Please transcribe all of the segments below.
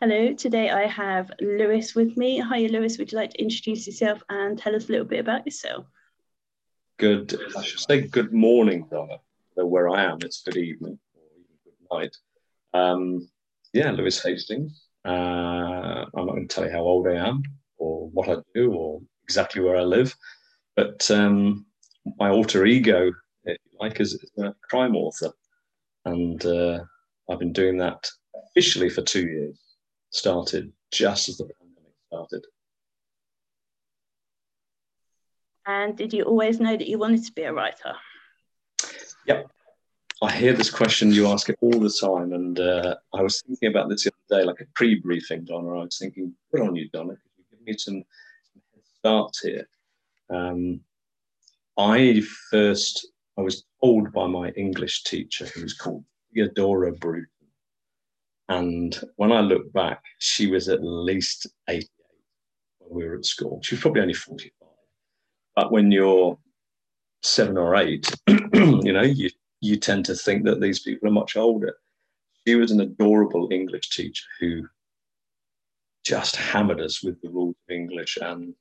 Hello, today I have Lewis with me. Hi, Lewis. Would you like to introduce yourself and tell us a little bit about yourself? Good, I should say good morning. Though where I am, it's good evening or even good night. Um, yeah, Lewis Hastings. Uh, I'm not going to tell you how old I am or what I do or exactly where I live, but um, my alter ego, like, is a crime author. And uh, I've been doing that officially for two years started just as the pandemic started. And did you always know that you wanted to be a writer? Yep. I hear this question, you ask it all the time. And uh, I was thinking about this the other day, like a pre briefing, Donna. I was thinking, good on you, Donna, you give me some, some head starts here. Um, I first, I was told by my English teacher, who was called Theodora Bruton, and when I look back, she was at least 88 when we were at school. She was probably only 45. But when you're seven or eight, you know, you, you tend to think that these people are much older. She was an adorable English teacher who just hammered us with the rules of English and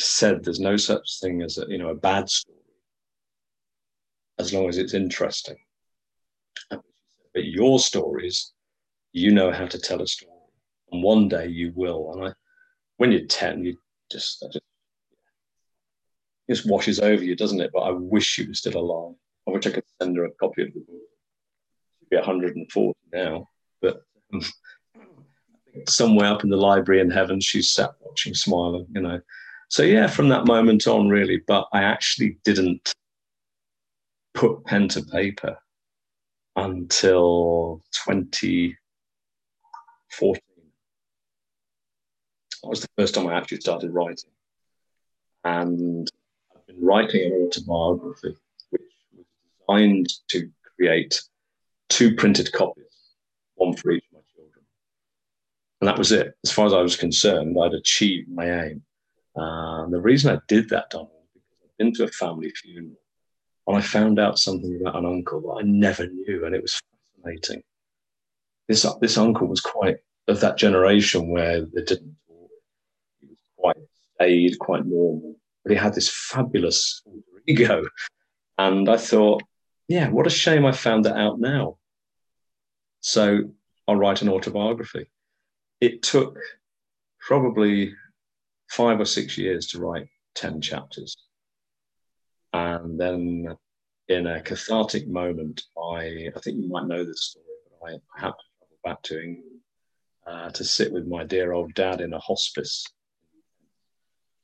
said there's no such thing as a, you know, a bad story as long as it's interesting. But your stories, you know how to tell a story. And one day you will. And I, when you're 10, you just, just, just washes over you, doesn't it? But I wish she was still alive. I wish I could send her a copy of the book. She'd be 140 now. But um, somewhere up in the library in heaven, she's sat watching, smiling, you know. So, yeah, from that moment on, really. But I actually didn't put pen to paper until 2014. That was the first time I actually started writing. And I've been writing an autobiography, which was designed to create two printed copies, one for each of my children. And that was it. As far as I was concerned, I'd achieved my aim. Uh, and the reason I did that, Donna, because I'd been to a family funeral and I found out something about an uncle that I never knew, and it was fascinating. This this uncle was quite of that generation where they didn't. He was quite staid, quite normal, but he had this fabulous ego. And I thought, yeah, what a shame I found that out now. So I'll write an autobiography. It took probably five or six years to write 10 chapters. And then in a cathartic moment, I, I think you might know this story, but I, I had to travel back to England uh, to sit with my dear old dad in a hospice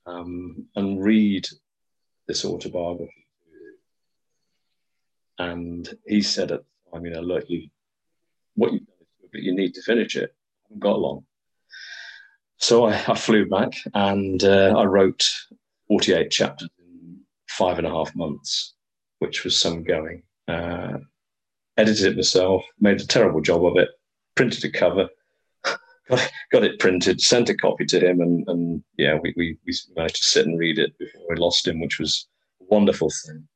um, and read this autobiography. And he said at you know, look, you, what you've done but you need to finish it. I haven't got long. So I, I flew back and uh, I wrote 48 chapters five and a half months, which was some going. Uh, edited it myself, made a terrible job of it, printed a cover, got, it, printed, sent a copy to him, and, and yeah, we, we, we managed to sit and read it before we lost him, which was a wonderful thing,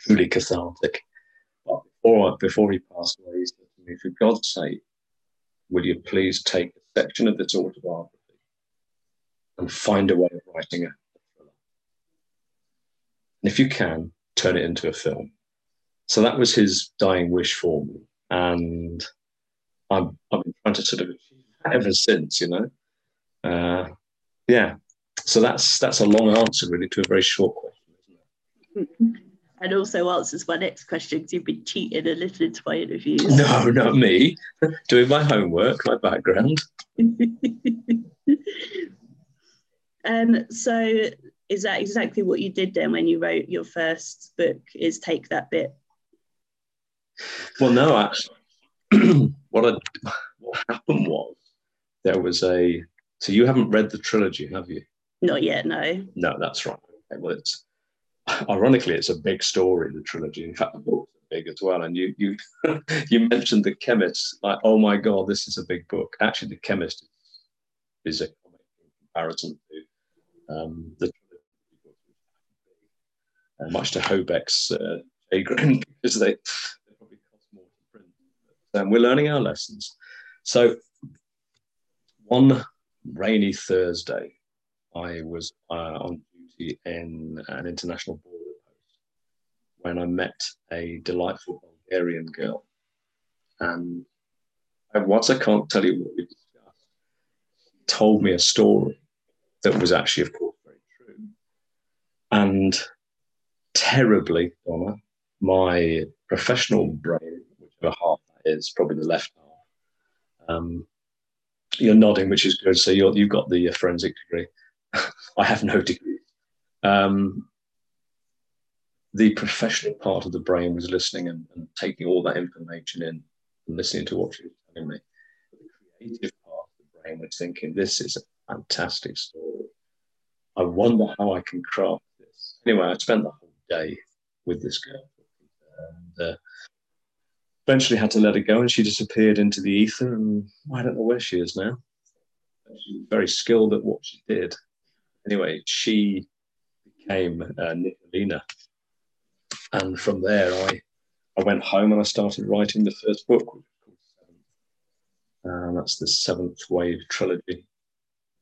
truly cathartic. But before, before he passed away, he said to me, for God's sake, will you please take a section of this autobiography and find a way of writing it? And if you can, turn it into a film. So that was his dying wish for me. And I've, I've been trying to sort of ever since, you know. Uh, yeah. So that's that's a long answer really to a very short question, And also answers my next question because you've been cheating and listening to my interviews. No, not me. Doing my homework, my background. um, so is that exactly what you did then when you wrote your first book is take that bit? Well no actually what, I, what happened was there was a so you haven't read the trilogy have you? Not yet no. No that's right. Okay, well it's ironically it's a big story the trilogy. In fact the book's big as well. And you you you mentioned the chemist. Like oh my god this is a big book. Actually the chemist is a comic in comparison to um, the much to Hobeck's uh, chagrin because they, they probably cost more to print. But, um, we're learning our lessons. So one rainy Thursday, I was uh, on duty in an international border post when I met a delightful Bulgarian girl. And once I can't tell you what we discussed, told me a story that was actually, of course, very true. And terribly, Donna, my professional brain, whichever half that is, probably the left half, um, you're nodding, which is good. So you have got the uh, forensic degree. I have no degree. Um, the professional part of the brain was listening and, and, taking all that information in and listening to what she was telling me. The creative part of the brain was thinking, this is a fantastic story. I wonder how I can craft this. Anyway, I spent the whole day with this girl. And uh, eventually had to let her go and she disappeared into the ether and I don't know where she is now. She was very skilled at what she did. Anyway, she became uh, Nicolina. And from there, I, I went home and I started writing the first book. And that's the seventh wave trilogy,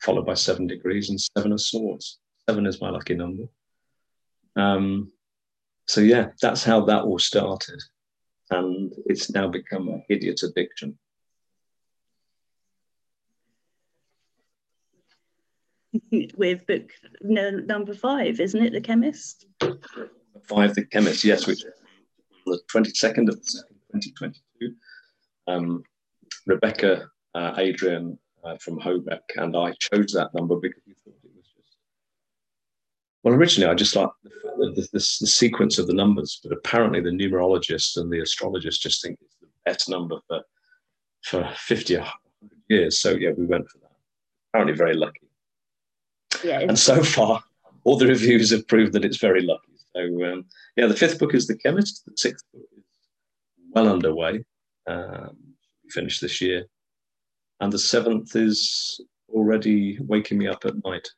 followed by Seven Degrees and Seven of Swords. Seven is my lucky number. Um, so, yeah, that's how that all started and it's now become a hideous addiction. With book no, number five, isn't it, The Chemist? Five, The Chemist, yes, which the 22nd of the 2nd, 2022. Um, Rebecca uh, Adrian uh, from Hobeck and I chose that number because we thought it was just. Well, originally I just liked the the, the, the, sequence of the numbers, but apparently the numerologists and the astrologists just think it's the best number for for 50 or 100 years. So yeah, we went for that. Apparently very lucky. Yeah, and so far, all the reviews have proved that it's very lucky. So um, yeah, the fifth book is The Chemist. The sixth book is well underway. Um, finished this year, and the seventh is already waking me up at night.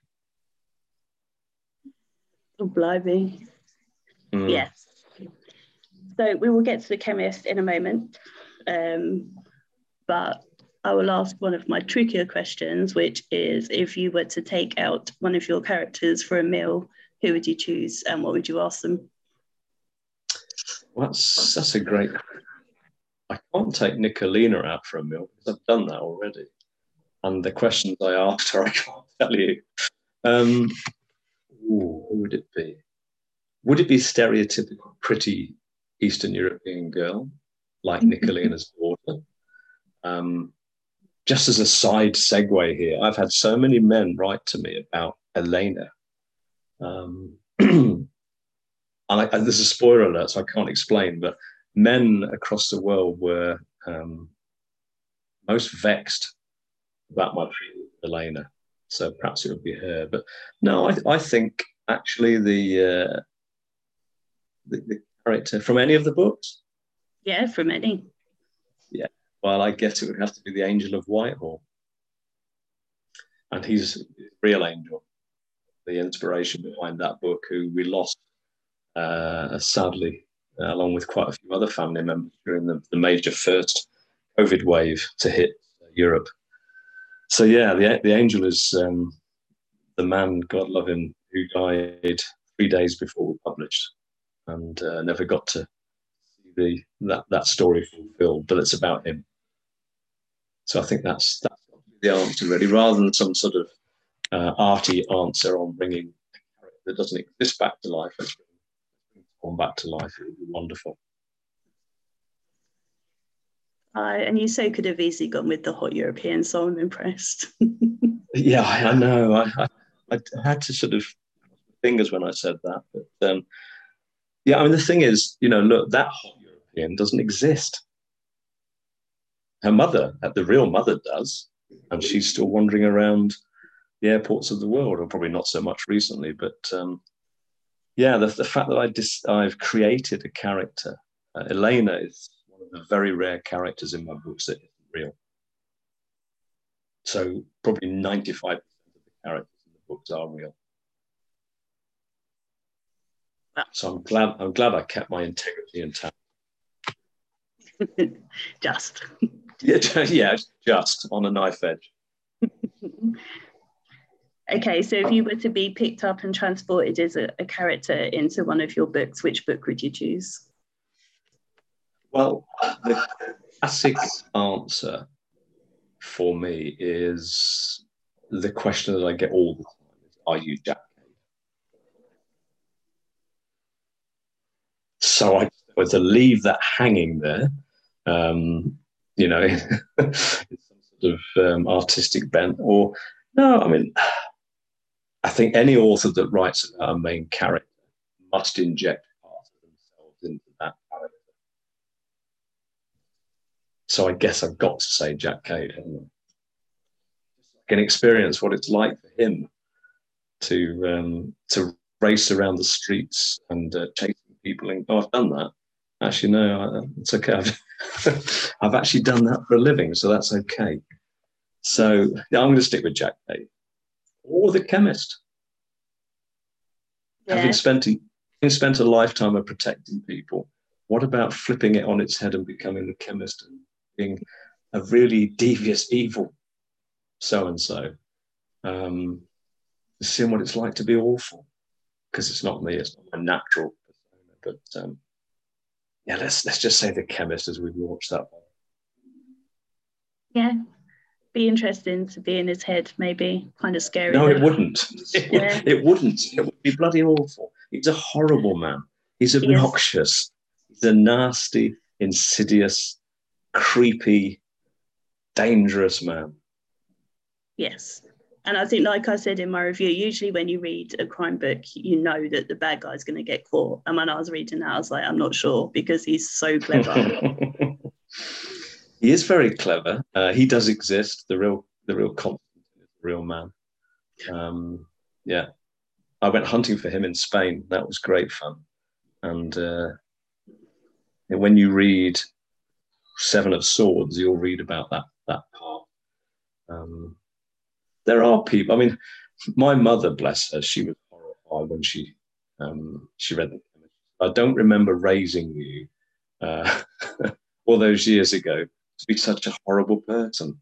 Oh, blimey. Mm. Yes. So we will get to the chemist in a moment. Um, but I will ask one of my trickier questions, which is if you were to take out one of your characters for a meal, who would you choose and what would you ask them? Well, that's, that's a great I can't take Nicolina out for a meal because I've done that already. And the questions I asked her, I can't tell you. Um, Ooh, who would it be? Would it be stereotypical pretty Eastern European girl like Nicolina's daughter? Um, just as a side segue here, I've had so many men write to me about Elena. Um, and I, there's a spoiler alert, so I can't explain, but men across the world were um, most vexed about my treatment of Elena. So perhaps it would be her. But no, I, I think actually the, uh, the, the character from any of the books. Yeah, from any. Yeah. Well, I guess it would have to be the Angel of Whitehall, and he's real angel, the inspiration behind that book, who we lost uh, sadly, uh, along with quite a few other family members during the, the major first COVID wave to hit Europe so yeah, the the angel is um, the man, God love him, who died three days before we published, and uh, never got to see the that that story fulfilled. But it's about him. So I think that's that's the answer really, rather than some sort of uh, arty answer on bringing that doesn't exist back to life. Let's back to life. It would be wonderful. Uh, and you say could have easily gone with the hot European, so I'm impressed. yeah, I, I know. I, I, I, had to sort of fingers when I said that, but um, yeah, I mean the thing is, you know, look, that hot European doesn't exist. Her mother, uh, the real mother, does, and she's still wandering around the airports of the world, or probably not so much recently, but um, yeah, the, the fact that I dis- I've created a character, uh, Elena is the very rare characters in my books that isn't real. So probably 95% of the characters in the books are real. Ah. So I'm glad I'm glad I kept my integrity intact. just. yeah, yeah, just on a knife edge. okay, so if you were to be picked up and transported as a, a character into one of your books, which book would you choose? Well, the classic answer for me is the question that I get all the time are you Jack So I was to leave that hanging there, um, you know, some sort of um, artistic bent, or no, I mean, I think any author that writes a main character must inject parts of themselves into that character. So I guess I've got to say Jack Cade, I? Can experience what it's like for him to um, to race around the streets and uh, chase people and oh, I've done that. Actually, no, it's okay. I've, I've actually done that for a living, so that's okay. So yeah, I'm going to stick with Jack Cade or the chemist. Yeah. Having spent a, having spent a lifetime of protecting people, what about flipping it on its head and becoming the chemist and being a really devious, evil so and so? Seeing what it's like to be awful, because it's not me, it's not my natural persona. but um, yeah, let's let's just say the chemist as we watch that one. Yeah, be interesting to be in his head. Maybe kind of scary. No, it wouldn't. It, yeah. would, it wouldn't. It would be bloody awful. He's a horrible man. He's obnoxious. He's a nasty, insidious, creepy, dangerous man. Yes. And I think, like I said in my review, usually when you read a crime book, you know that the bad guy's going to get caught. And when I was reading that, I was like, I'm not sure because he's so clever. he is very clever. Uh, he does exist. The real, the real the real man. Um, yeah, I went hunting for him in Spain. That was great fun. And uh, when you read Seven of Swords, you'll read about that that part. Um, there are people. I mean, my mother, bless her, she was horrified when she um, she read the I don't remember raising you uh, all those years ago to be such a horrible person.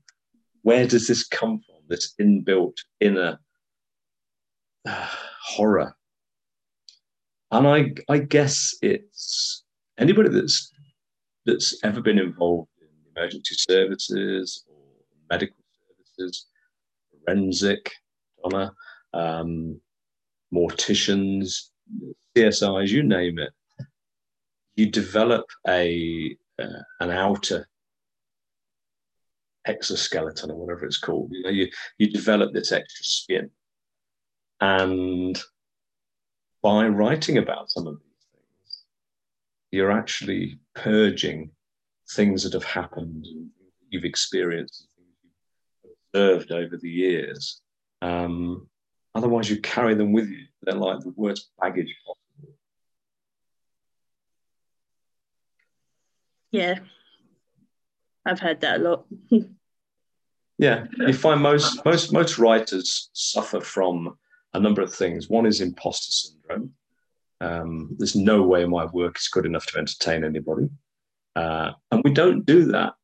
Where does this come from? This inbuilt inner uh, horror. And I, I guess it's anybody that's that's ever been involved in emergency services or medical services forensic, Donna, um, morticians, CSIs, you name it. You develop a uh, an outer exoskeleton or whatever it's called. You know, you you develop this extra skin, and by writing about some of these you're actually purging things that have happened and you've experienced you've observed over the years. Um, otherwise, you carry them with you. They're like the worst baggage possible. Yeah, I've heard that a lot. yeah, you find most most most writers suffer from a number of things. One is imposter syndrome. Um, there's no way my work is good enough to entertain anybody, uh, and we don't do that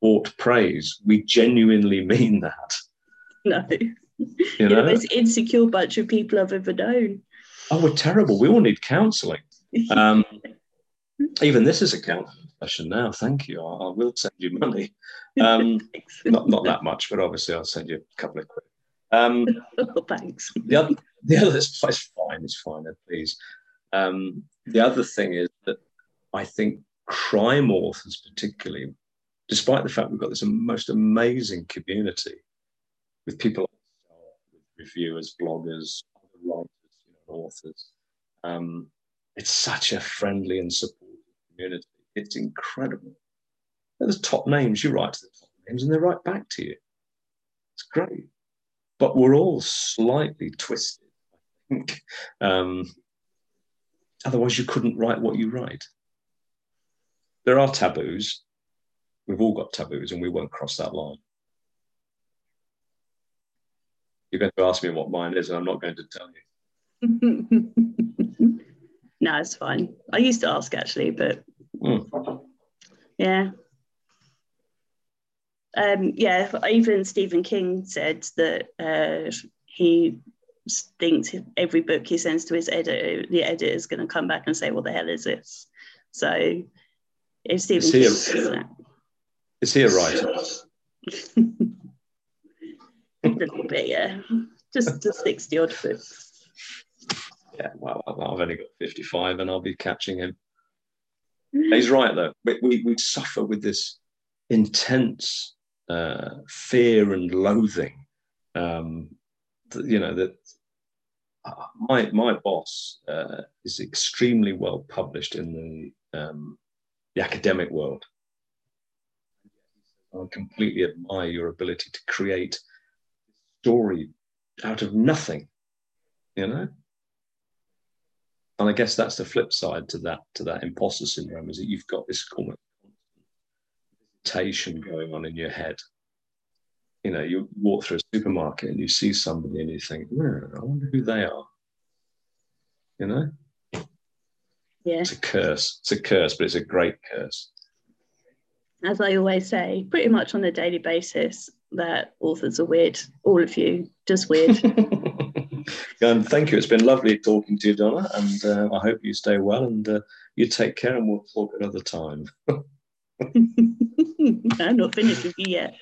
ought praise. We genuinely mean that. No. You know? the most insecure bunch of people I've ever known. Oh, we're terrible. We all need counselling. Um, even this is a counselling session now. Thank you. I, I will send you money. Um, not not that much, but obviously I'll send you a couple of quid. Um, oh, thanks. The other, the other is fine. It's fine. Please. Um, the other thing is that I think crime authors, particularly, despite the fact we've got this most amazing community with people with reviewers, bloggers, other writers, you know, authors. Um, it's such a friendly and supportive community. It's incredible. They're the top names. You write to the top names and they write back to you. It's great. But we're all slightly twisted, I think. Um, otherwise, you couldn't write what you write. There are taboos, We've all got taboos and we won't cross that line. You're going to ask me what mine is, and I'm not going to tell you. no, it's fine. I used to ask actually, but mm. yeah. Um, yeah, even Stephen King said that uh, he thinks every book he sends to his editor, the editor is going to come back and say, "What the hell is this?" So, if Stephen is King a, says that, is he a writer? a little bit, yeah. Just just sixty odd books. Yeah, well, I've only got fifty-five, and I'll be catching him. He's right though. We, we, we suffer with this intense uh, fear and loathing. Um, you know that my my boss uh, is extremely well published in the um, the academic world. I completely admire your ability to create story out of nothing. You know, and I guess that's the flip side to that to that imposter syndrome is that you've got this meditation going on in your head. You know, you walk through a supermarket and you see somebody and you think, I wonder who they are. You know? Yeah. It's a curse. It's a curse, but it's a great curse. As I always say, pretty much on a daily basis, that authors are weird. All of you, just weird. and thank you. It's been lovely talking to you, Donna, and uh, I hope you stay well and uh, you take care, and we'll talk another time. I'm not finished with you yet.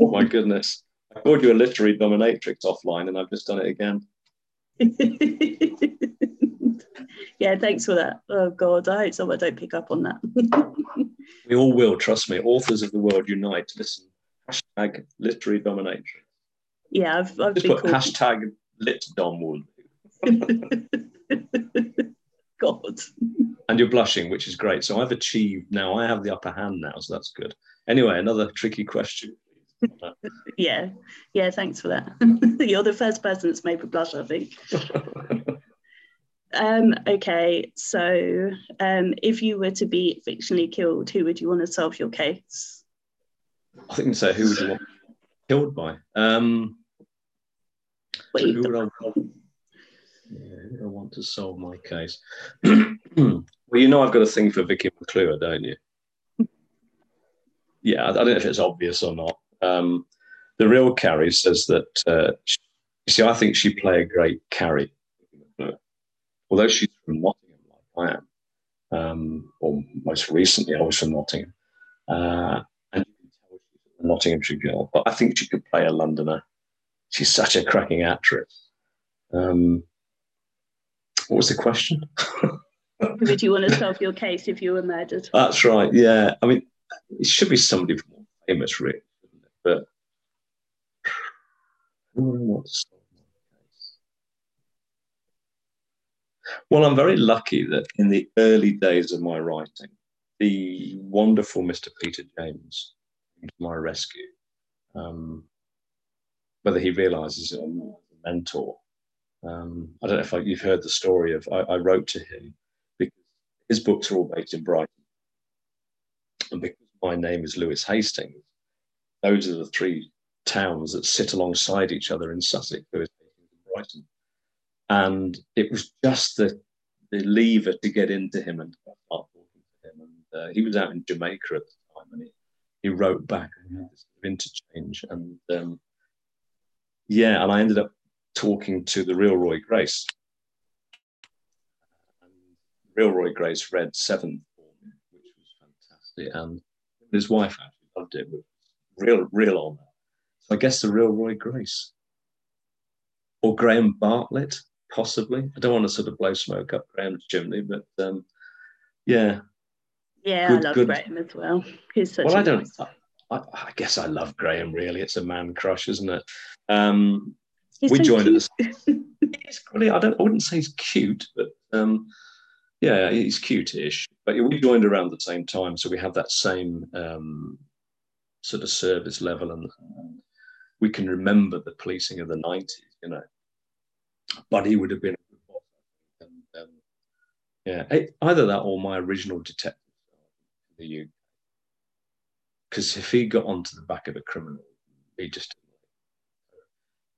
Oh my goodness! I called you a literary dominatrix offline, and I've just done it again. yeah, thanks for that. Oh God, I hope someone don't pick up on that. we all will. Trust me. Authors of the world unite. Listen. Hashtag literary dominatrix. Yeah, I've, I've just put called... hashtag lit Dom God. And you're blushing, which is great. So I've achieved now. I have the upper hand now, so that's good. Anyway, another tricky question. yeah, yeah. Thanks for that. you're the first person that's made me blush. I think. um, okay, so um, if you were to be fictionally killed, who would you want to solve your case? I think so. Who would you want killed by? Um, who would I, yeah, I want to solve my case? well, you know I've got a thing for Vicky McClure, don't you? yeah, I, I, don't know if it's obvious or not. Um, the real Carrie says that. Uh, she, see, I think she play a great Carrie, although she's from Nottingham, like I am. Um, or most recently, I was from Nottingham, uh, and you can tell she's a Nottinghamshire girl. But I think she could play a Londoner she's such a cracking actress. Um, what was the question? Would you want to solve your case if you were murdered? That's right. Yeah. I mean, it should be somebody more famous, really. But Well, I'm very lucky that in the early days of my writing, the wonderful Mr. Peter James came to my rescue. Um, whether he realizes it or not, a mentor. Um, I don't know if I, you've heard the story of I, I, wrote to him because his books are all based in Brighton, and because my name is Lewis Hastings, those are the three towns that sit alongside each other in Sussex, Hastings and Brighton, and it was just the the lever to get into him and start talking to him. And uh, he was out in Jamaica at the time, and he, he wrote back and had this interchange, and um, yeah, and I ended up talking to the real Roy Grace. And real Roy Grace read Seven for me, which was fantastic, and his wife actually loved it. Real, real honour. So I guess the real Roy Grace, or Graham Bartlett, possibly. I don't want to sort of blow smoke up Graham's chimney, but um, yeah. Yeah, good, I love good. Graham as well. He's such well, I don't. Nice... I, I, guess I love Graham. Really, it's a man crush, isn't it? Um, we so joined cute. at the. he's really, I don't. I wouldn't say he's cute, but um, yeah, he's cute-ish. But we joined around the same time, so we have that same um, sort of service level, and we can remember the policing of the nineties. You know, but he would have been. And, um, yeah, either that or my original detective in the UK. Because if he got onto the back of a criminal, he just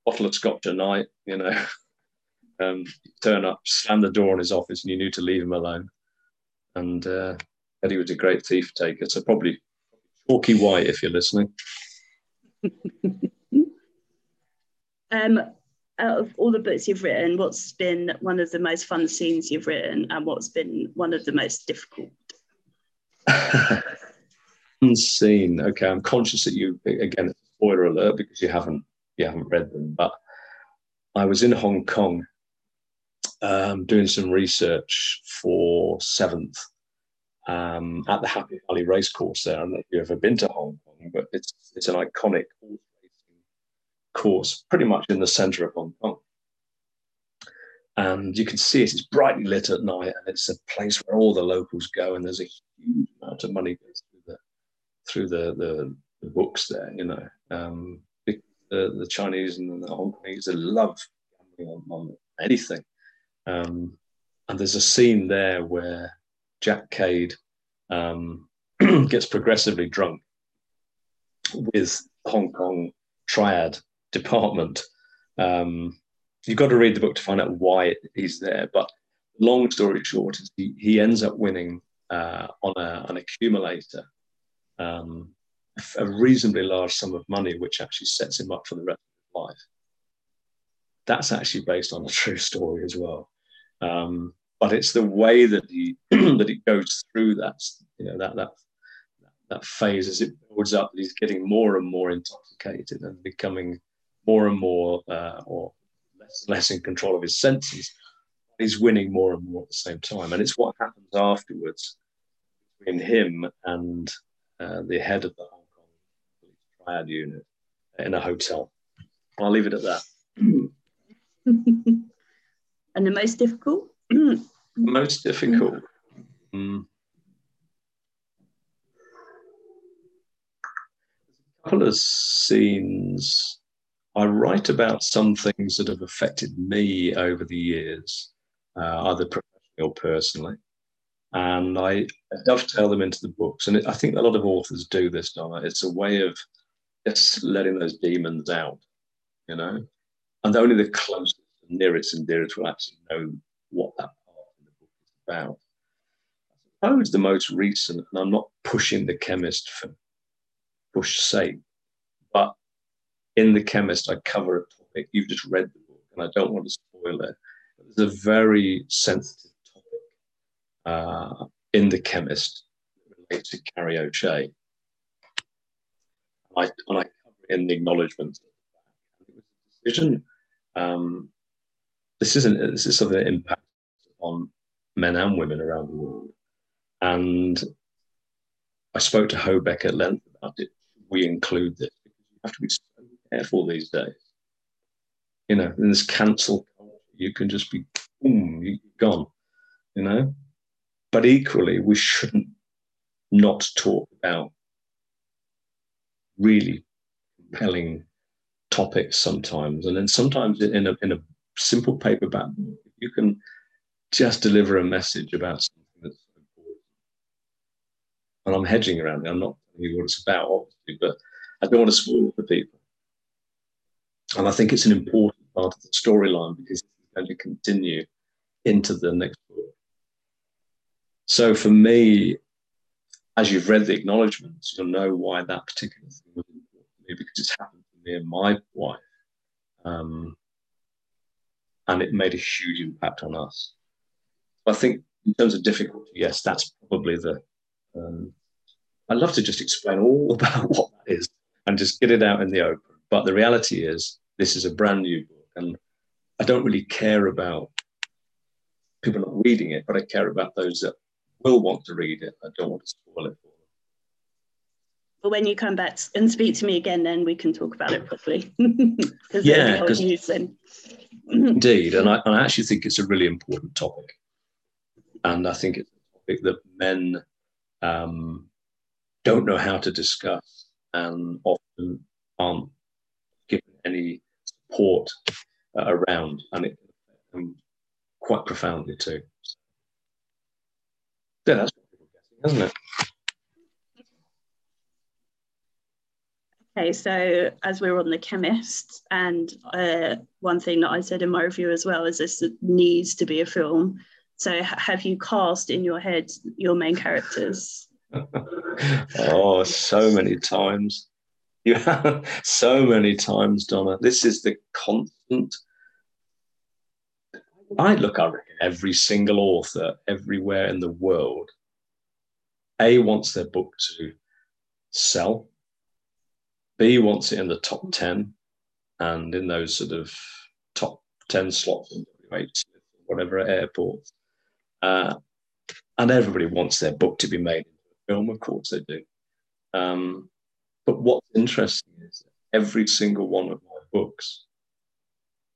bottle of scotch a night, you know. um, turn up, slam the door on his office, and you knew to leave him alone. And uh, Eddie was a great thief taker, so probably Chalky White if you're listening. um, out of all the books you've written, what's been one of the most fun scenes you've written, and what's been one of the most difficult? scene. Okay, I'm conscious that you again spoiler alert because you haven't you haven't read them, but I was in Hong Kong um, doing some research for Seventh um, at the Happy Valley Racecourse there. I don't know if you've ever been to Hong Kong, but it's it's an iconic horse racing course, pretty much in the centre of Hong Kong. And you can see it, it's brightly lit at night, and it's a place where all the locals go, and there's a huge amount of money goes through the through the, the, the books there, you know. Um, the, the Chinese and the Hong Kongese love gambling on, on anything. Um, and there's a scene there where Jack Cade um, gets progressively drunk with Hong Kong Triad Department. Um, you've got to read the book to find out why he's there. But long story short, he, he ends up winning uh, on a, an accumulator um, a reasonably large sum of money, which actually sets him up for the rest of his life. That's actually based on a true story as well. Um, but it's the way that he that he goes through that you know that that that phase as it builds up that he's getting more and more intoxicated and becoming more and more uh, or less less in control of his senses he's winning more and more at the same time. And it's what happens afterwards between him and uh, the head of the Hong Kong triad unit in a hotel. I'll leave it at that. And the most difficult most difficult. Mm. A couple of scenes. I write about some things that have affected me over the years, uh, either professionally or personally, and I dovetail them into the books. And it, I think a lot of authors do this, Donna. It's a way of just letting those demons out, you know, and only the closest nearest and dearest will actually know what that part in the book is about. I suppose the most recent, and I'm not pushing the chemist for push sake, but in the chemist, I cover a topic. You've just read the book, and I don't want to spoil it. It's a very sensitive topic uh, in the chemist related to Carrie O'Shea. I, and I cover it in the acknowledgements. It was a decision. Um, this isn't. This is something that impacts on men and women around the world. And I spoke to Hobeck at length about it. We include this because you have to be so careful these days. You know, in this cancel culture, you can just be boom, you're gone. You know, but equally, we shouldn't not talk about really compelling topics sometimes, and then sometimes in a in a simple paperback, you can just deliver a message about something that's important. And I'm hedging around it. I'm not telling you what it's about, obviously, but I don't want to spoil it for people. And I think it's an important part of the storyline because it's going to continue into the next book. So for me, as you've read the acknowledgements, you'll know why that particular thing was important to me because it's happened to me and my wife. Um, and it made a huge impact on us. I think in terms of difficulty, yes, that's probably the. Um, I'd love to just explain all about what that is and just get it out in the open. But the reality is, this is a brand new book, and I don't really care about people not reading it, but I care about those that will want to read it. I don't want to spoil it for. But when you come back and speak to me again, then we can talk about it properly. yeah, indeed, and I, and I actually think it's a really important topic and I think it's a topic that men um, don't know how to discuss and often aren't given any support uh, around, and it um, quite profoundly too. Yeah, that's what people are getting, isn't it? Okay, so as we are on the chemist, and uh, one thing that I said in my review as well is this needs to be a film so, have you cast in your head your main characters? oh, so many times. You have so many times, Donna. This is the constant. I look, I reckon every single author everywhere in the world, A wants their book to sell, B wants it in the top 10 and in those sort of top 10 slots in WH, whatever airports. Uh, and everybody wants their book to be made into a film, of course they do. Um, but what's interesting is every single one of my books,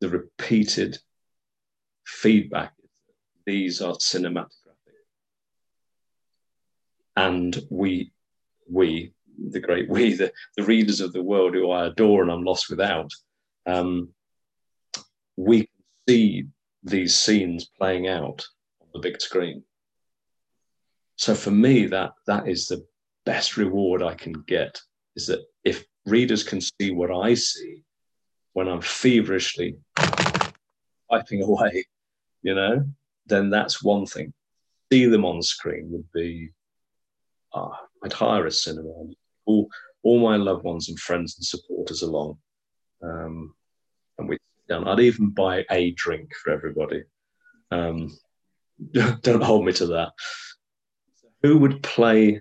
the repeated feedback these are cinematographic. And we, we, the great we, the, the readers of the world who I adore and I'm lost without, um, we see these scenes playing out on the big screen. So for me, that that is the best reward I can get is that if readers can see what I see when I'm feverishly typing away, you know, then that's one thing. See them on screen would be, uh, I'd hire a cinema, all, all my loved ones and friends and supporters along. Um, and we down. I'd even buy a drink for everybody. Um, don't hold me to that. Who would play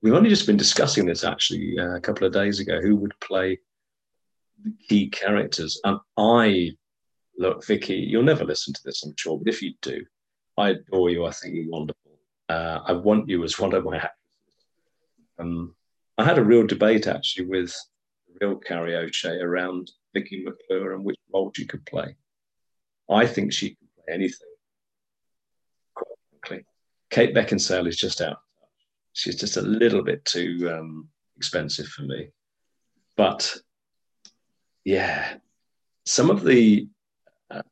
We've only just been discussing this actually uh, a couple of days ago. Who would play the key characters? And I look, Vicky, you'll never listen to this, I'm sure, but if you do, I adore you. I think you're wonderful. Uh, I want you as one of my actresses. Um, I had a real debate actually with the real O'Shea around Vicky McClure and which role she could play. I think she could play anything. Quite frankly, Kate Beckinsale is just out she's just a little bit too um, expensive for me. But yeah, some of the uh,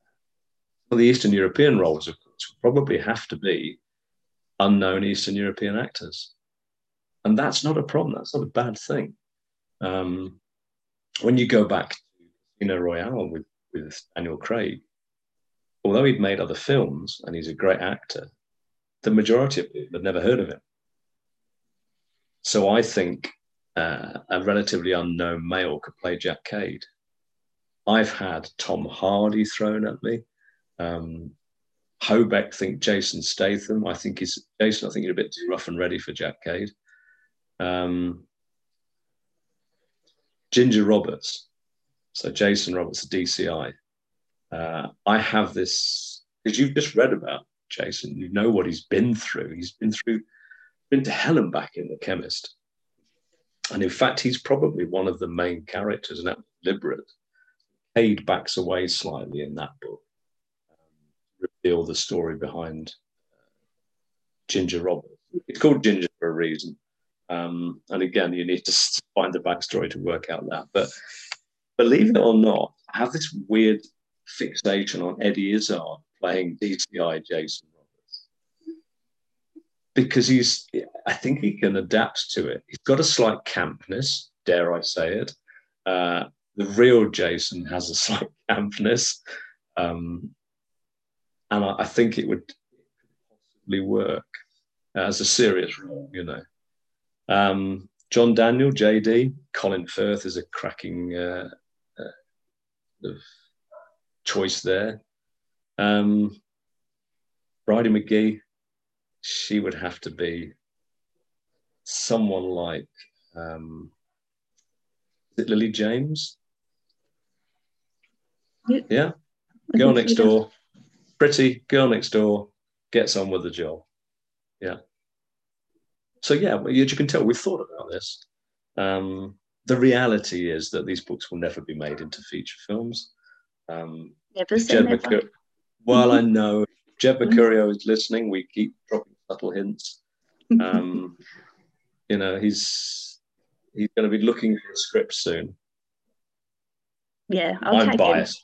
the Eastern European roles, of course, probably have to be unknown Eastern European actors, and that's not a problem. That's not a bad thing. Um, when you go back to Casino Royale with with Daniel Craig, although he'd made other films and he's a great actor, the majority of people had never heard of him. So I think uh, a relatively unknown male could play Jack Cade. I've had Tom Hardy thrown at me. Um, Hobeck think Jason Statham. I think he's Jason. I think he's a bit too rough and ready for Jack Cade. Um, Ginger Roberts. So Jason Roberts, the DCI. Uh, I have this because you've just read about Jason. You know what he's been through. He's been through been to hell and back in The Chemist. And in fact, he's probably one of the main characters, and that deliberate. Cade backs away slightly in that book, um, reveal the story behind uh, Ginger Roberts. It's called Ginger for a reason. Um, and again, you need to find the backstory to work out that. But believe it or not, I have this weird fixation on Eddie Izzard playing DCI Jason Roberts because he's I think he can adapt to it. He's got a slight campness, dare I say it. Uh, the real Jason has a slight campness, um, and I, I, think it would possibly work as a serious role. You know, um, John Daniel, JD, Colin Firth is a cracking uh, uh, choice there. Um, Bridie McGee, she would have to be someone like um, is it Lily James? Yeah. yeah? Girl next door. Pretty girl next door gets on with the job. Yeah. So yeah, as you can tell, we've thought about this. Um, the reality is that these books will never be made into feature films. Um, never say never. well, I know Jed Mercurio is listening. We keep dropping subtle hints. Um, you know, he's he's going to be looking for a script soon. Yeah, I'll I'm biased.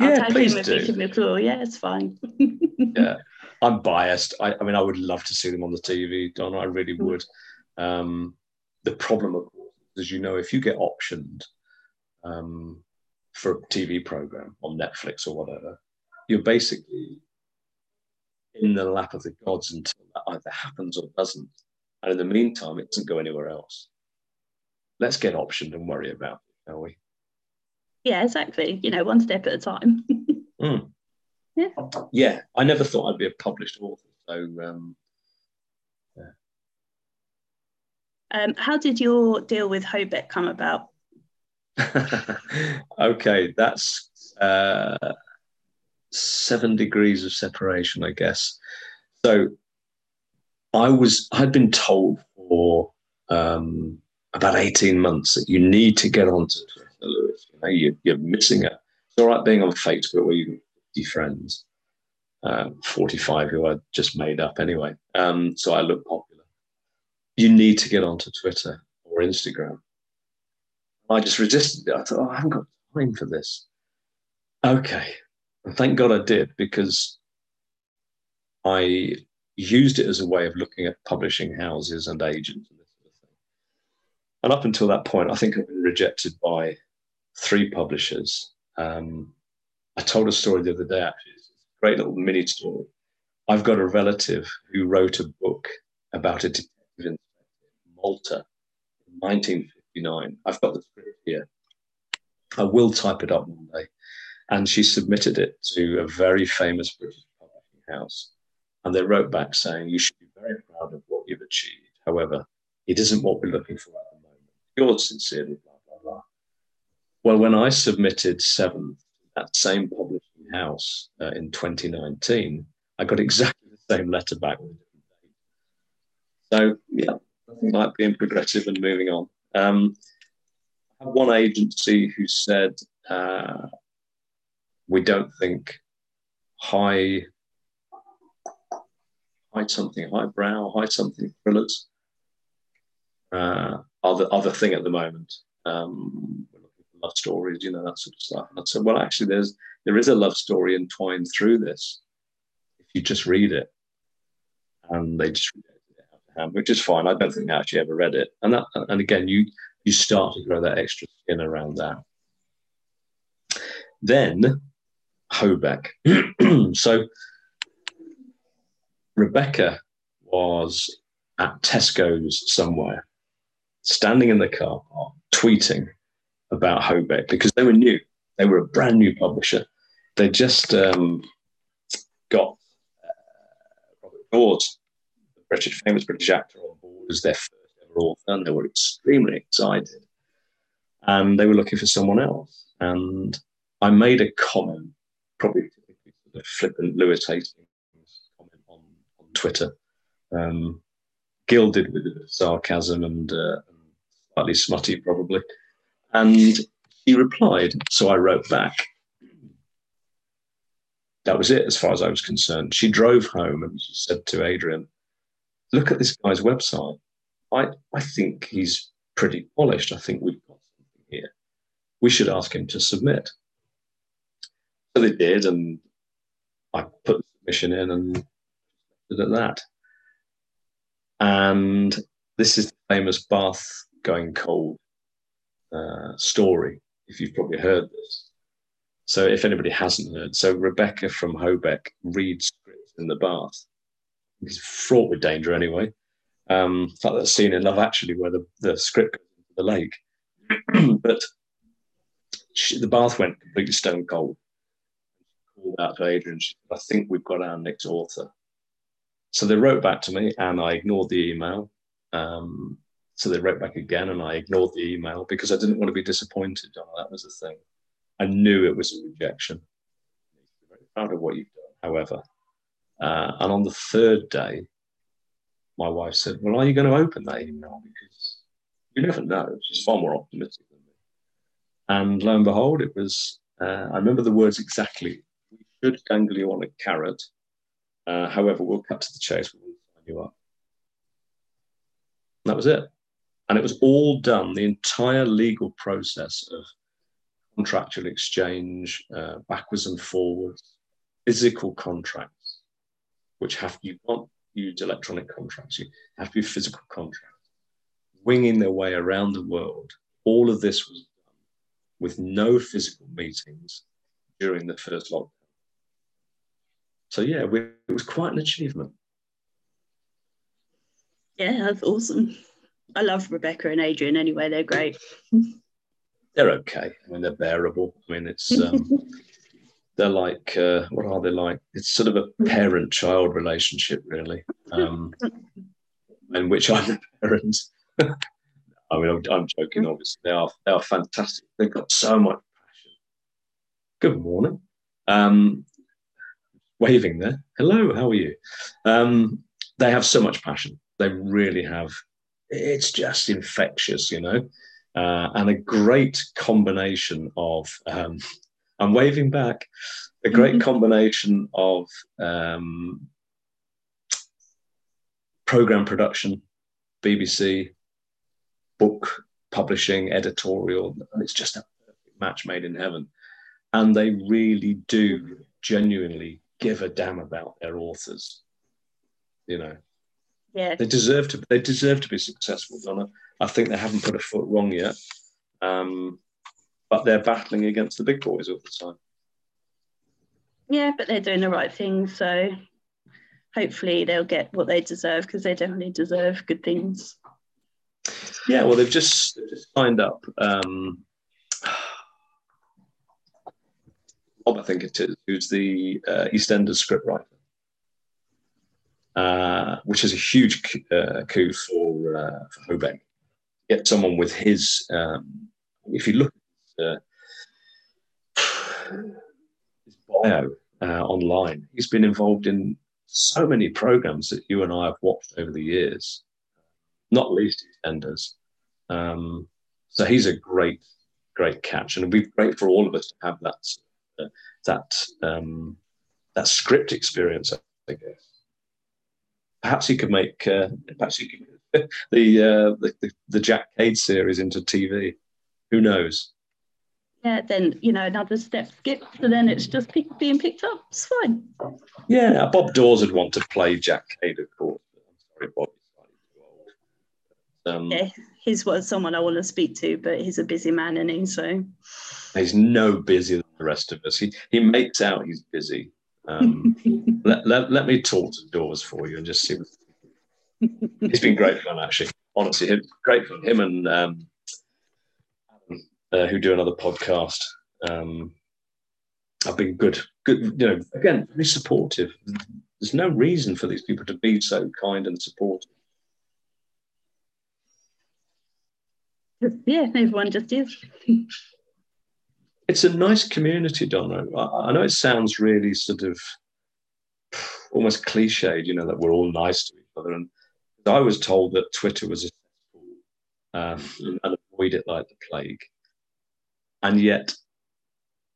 Him. yeah, please do. McClure. Yeah, it's fine. yeah, I'm biased. I, I, mean, I would love to see them on the TV, Donna. I really mm. would. Um, the problem, of course, as you know, if you get optioned um, for a TV program on Netflix or whatever, you're basically in the lap of the gods until that either happens or doesn't. And in the meantime, it doesn't go anywhere else. let's get optioned and worry about it, shall we? Yeah, exactly. You know, one step at a time. mm. Yeah. Yeah. I never thought I'd be a published author. So um, yeah. Um, how did your deal with Hobeck come about? okay, that's uh, seven degrees of separation, I guess. So I was I'd been told for um, about eighteen months that you need to get onto Twitter, Lewis. You know, you, you're missing it. It's all right being on Facebook where you can friends, uh, forty-five who I just made up anyway. Um, so I look popular. You need to get onto Twitter or Instagram. I just resisted it. I thought, oh, I haven't got time for this. Okay, and thank God I did because I used it as a way of looking at publishing houses and agents. And up until that point, I think I've been rejected by three publishers. Um, I told a story the other day, actually. It's a great little mini story. I've got a relative who wrote a book about a detective in Malta in 1959. I've got the script here. I will type it up one day and she submitted it to a very famous British publishing house. And they wrote back saying, You should be very proud of what you've achieved. However, it isn't what we're looking for at the moment. Yours sincerely, blah, blah, blah. Well, when I submitted Seventh, that same publishing house uh, in 2019, I got exactly the same letter back. So, yeah, like being progressive and moving on. Um, I have one agency who said, uh, we don't think high high something high brow, high something thrillers uh, are the other thing at the moment. Um, love stories, you know, that sort of stuff. And I said, well, actually, there's there is a love story entwined through this if you just read it. And they just read it which is fine. I don't think they actually ever read it. And that, and again, you you start to grow that extra skin around that. Then Hobeck. so Rebecca was at Tesco's somewhere, standing in the car park, tweeting about Hobeck because they were new. They were a brand new publisher. They just um, got uh, Robert Daws, the British famous British actor, on board as their first ever author, and they were extremely excited. And they were looking for someone else. And I made a comment probably the flippant Lewis Hastings comment on, on Twitter, um, gilded with sarcasm and uh, slightly smutty, probably. And he replied. So I wrote back. That was it, as far as I was concerned. She drove home and said to Adrian, Look at this guy's website. I, I think he's pretty polished. I think we've got something here. We should ask him to submit. So they did, and I put the submission in and did at that. And this is the famous bath going cold uh, story, if you've probably heard this. So if anybody hasn't heard, so Rebecca from Hobeck reads scripts in the bath. It's fraught with danger anyway. Um, like that scene in Love Actually where the, the script goes into the lake. but she, the bath went completely stone cold called out to Adrian. She said, I think we've got our next author. So they wrote back to me and I ignored the email. Um, so they wrote back again and I ignored the email because I didn't want to be disappointed. That was the thing. I knew it was a rejection. Very proud of what you've done, however. Uh, and on the third day, my wife said, Well, are you going to open that email? Because you never know. She's far more optimistic than me. And lo and behold, it was, uh, I remember the words exactly We should dangle you on a carrot. Uh, however, we'll cut to the chase. We'll sign you up. That was it. And it was all done, the entire legal process of contractual exchange, uh, backwards and forwards, physical contracts, which have, you can't use electronic contracts, you have to be physical contracts, winging their way around the world. All of this was done with no physical meetings during the first lockdown. So yeah, we, it was quite an achievement. Yeah, that's awesome. I love Rebecca and Adrian anyway. They're great. They're okay. I mean, they're bearable. I mean, it's um, they're like uh, what are they like? It's sort of a parent-child relationship, really, um, in which I'm the parent. I mean, I'm, I'm, joking. Obviously, they are they are fantastic. They've got so much passion. Good morning. Um, waving there. Hello, how are you? Um, they have so much passion. They really have. It's just infectious, you know, uh, and a great combination of. Um, I'm waving back. A great mm-hmm. combination of um, program production, BBC, book publishing, editorial, it's just a match made in heaven. And they really do genuinely give a damn about their authors. You know, yeah, they deserve to. They deserve to be successful, Donna. I think they haven't put a foot wrong yet, um, but they're battling against the big boys all the time. Yeah, but they're doing the right thing, so hopefully they'll get what they deserve because they definitely deserve good things. Yeah, well, they've just, just signed up. Um, Bob, I think it is, who's the uh, EastEnders scriptwriter, uh, which is a huge uh, coup for, uh, for Hobeck. Get someone with his, um, if you look at uh, his bio uh, online, he's been involved in so many programs that you and I have watched over the years, not least EastEnders. Um, so he's a great, great catch, and it'd be great for all of us to have that that um, that script experience. I guess perhaps he could make uh, perhaps he could the, uh, the, the the Jack Cade series into TV. Who knows? Yeah, then you know another step skip, so then it's just pick, being picked up. It's fine. Yeah, Bob Daws would want to play Jack Cade, of course. I'm sorry, Bob. Um, yeah, he's what someone I want to speak to, but he's a busy man, and he so he's no busier than the rest of us. He he makes out he's busy. Um, let, let, let me talk to Daws for you and just see. it's been great fun, actually. Honestly, great fun. Him and um, uh, who do another podcast, um, I've been good. Good, you know. Again, very supportive. There's no reason for these people to be so kind and supportive. yeah, everyone just is. it's a nice community, Donna. I, I know it sounds really sort of almost cliched, you know, that we're all nice to each other. And I was told that Twitter was a um, and avoid it like the plague. And yet,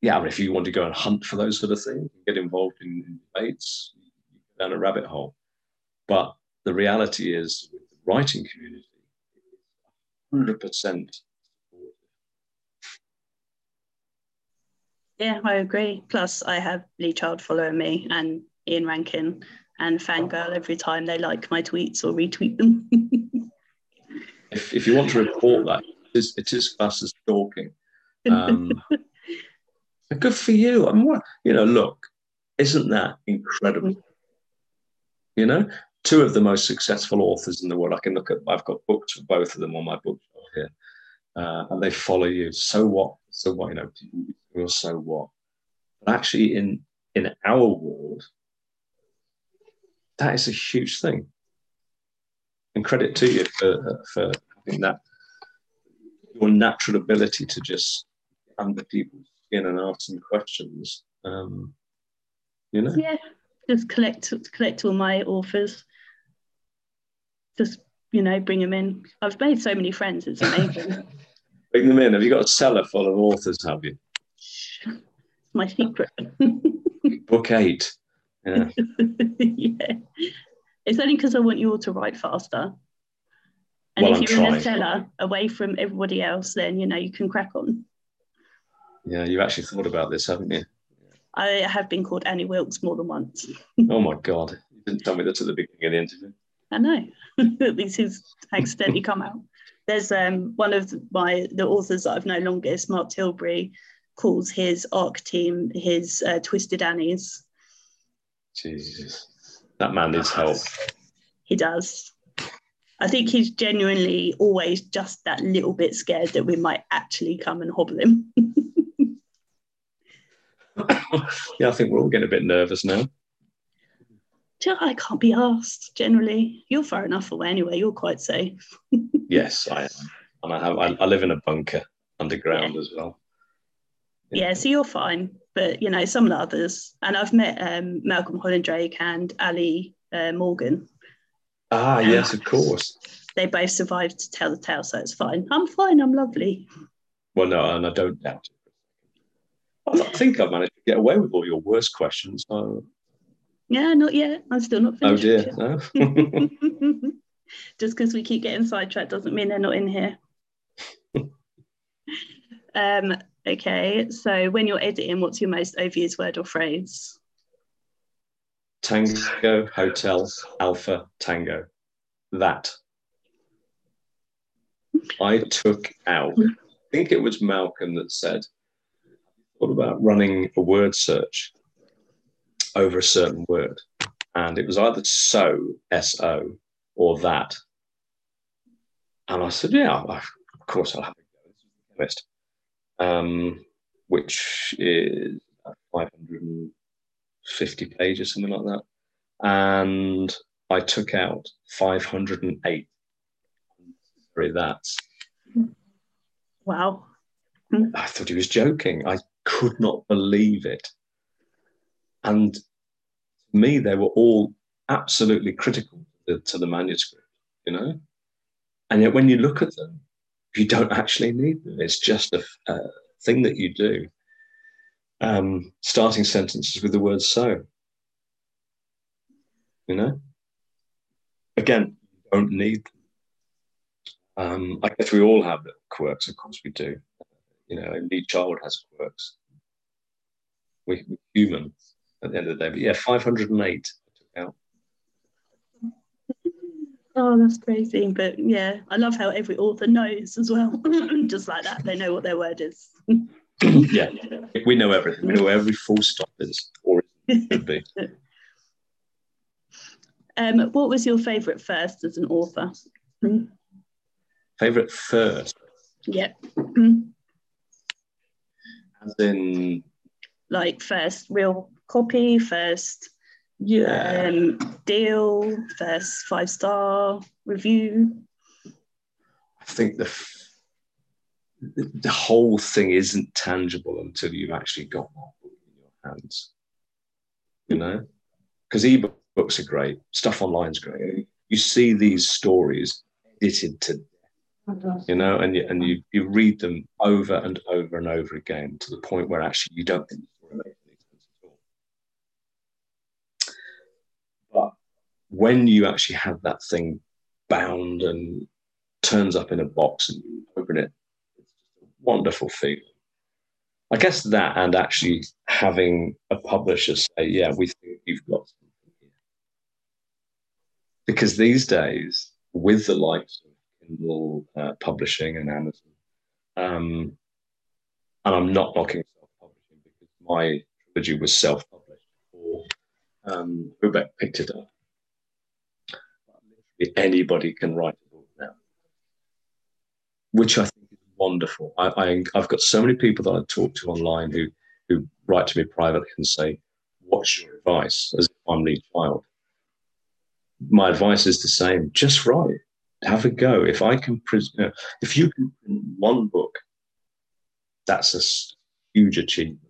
yeah, I mean, if you want to go and hunt for those sort of things, get involved in, in debates, you go down a rabbit hole. But the reality is, with the writing community, 100% Yeah, I agree. Plus, I have Lee Child following me and Ian Rankin and Fangirl every time they like my tweets or retweet them. if, if you want to report that, it is, it is classed as stalking. Um, good for you. I mean, what, you know, look, isn't that incredible? You know, two of the most successful authors in the world. I can look at, I've got books for both of them on my bookshelf here, uh, and they follow you. So what? So what? You know, or so what? But actually, in in our world, that is a huge thing. And credit to you for for having that your natural ability to just under people's skin and ask them questions. Um, you know, yeah, just collect collect all my authors just you know bring them in. I've made so many friends. It's amazing. bring them in. Have you got a cellar full of authors? Have you? It's my secret. Book eight. Yeah. yeah. It's only because I want you all to write faster. And well, if you're in a cellar away from everybody else, then you know you can crack on. Yeah, you've actually thought about this, haven't you? I have been called Annie Wilkes more than once. oh my god! You didn't tell me that at the beginning of the interview. I know. These has accidentally come out. There's um, one of my the authors that I've known longest, Mark Tilbury, calls his ARC team his uh, Twisted Annies. Jesus, that man needs help. He does. I think he's genuinely always just that little bit scared that we might actually come and hobble him. yeah, I think we're all getting a bit nervous now. I can't be asked generally. You're far enough away anyway. You're quite safe. yes, I am. And I have I, I live in a bunker underground yeah. as well. Yeah. yeah. so you're fine. But you know, some of the others, and I've met um, Malcolm Hollingdrake and Ali uh, Morgan. Ah, yes, of course. They both survived to tell the tale, so it's fine. I'm fine. I'm lovely. Well, no, and I don't doubt it. I think I've managed to get away with all your worst questions. So yeah, not yet. I'm still not finished. Oh dear. No. Just because we keep getting sidetracked doesn't mean they're not in here. um, okay, so when you're editing, what's your most overused word or phrase? Tango, hotel, alpha, tango. That. I took out, I think it was Malcolm that said, what about running a word search? over a certain word. And it was either so, S O, or that. And I said, yeah, of course I'll have a go. Um, which is 550 pages, something like that. And I took out 508. That. Wow. I thought he was joking. I could not believe it. And to me, they were all absolutely critical to, to the manuscript, you know? And yet, when you look at them, you don't actually need them. It's just a, a thing that you do. Um, starting sentences with the word so. You know? Again, you don't need. Um, I guess we all have quirks, of course we do. You know, indeed, child has quirks. We, we're human at the end of the day. But yeah, 508 out. Oh, that's crazy. But yeah, I love how every author knows as well. Just like that, they know what their word is. yeah, we know everything. We know every full stop is or it could be. Um, what was your favourite first as an author? Favourite first? Yep. As in, like first real copy, first yeah. um, deal, first five star review? I think the the whole thing isn't tangible until you've actually got that book in your hands. You know, because ebooks are great, stuff online is great. You see these stories edited to you know, and you, and you you read them over and over and over again to the point where actually you don't think when you actually have that thing bound and turns up in a box and you open it, it's a wonderful feeling. I guess that and actually having a publisher say, yeah, we think you've got something here. Because these days, with the likes of Kindle uh, publishing and Amazon, um, and I'm not knocking self-publishing because my trilogy was self-published or um, Hobeck picked it up anybody can write a book now, which I think is wonderful. I, I, I've got so many people that I talk to online who, who write to me privately and say, What's your advice as a family child? My advice is the same just write, have a go. If I can, you if you can print one book, that's a huge achievement.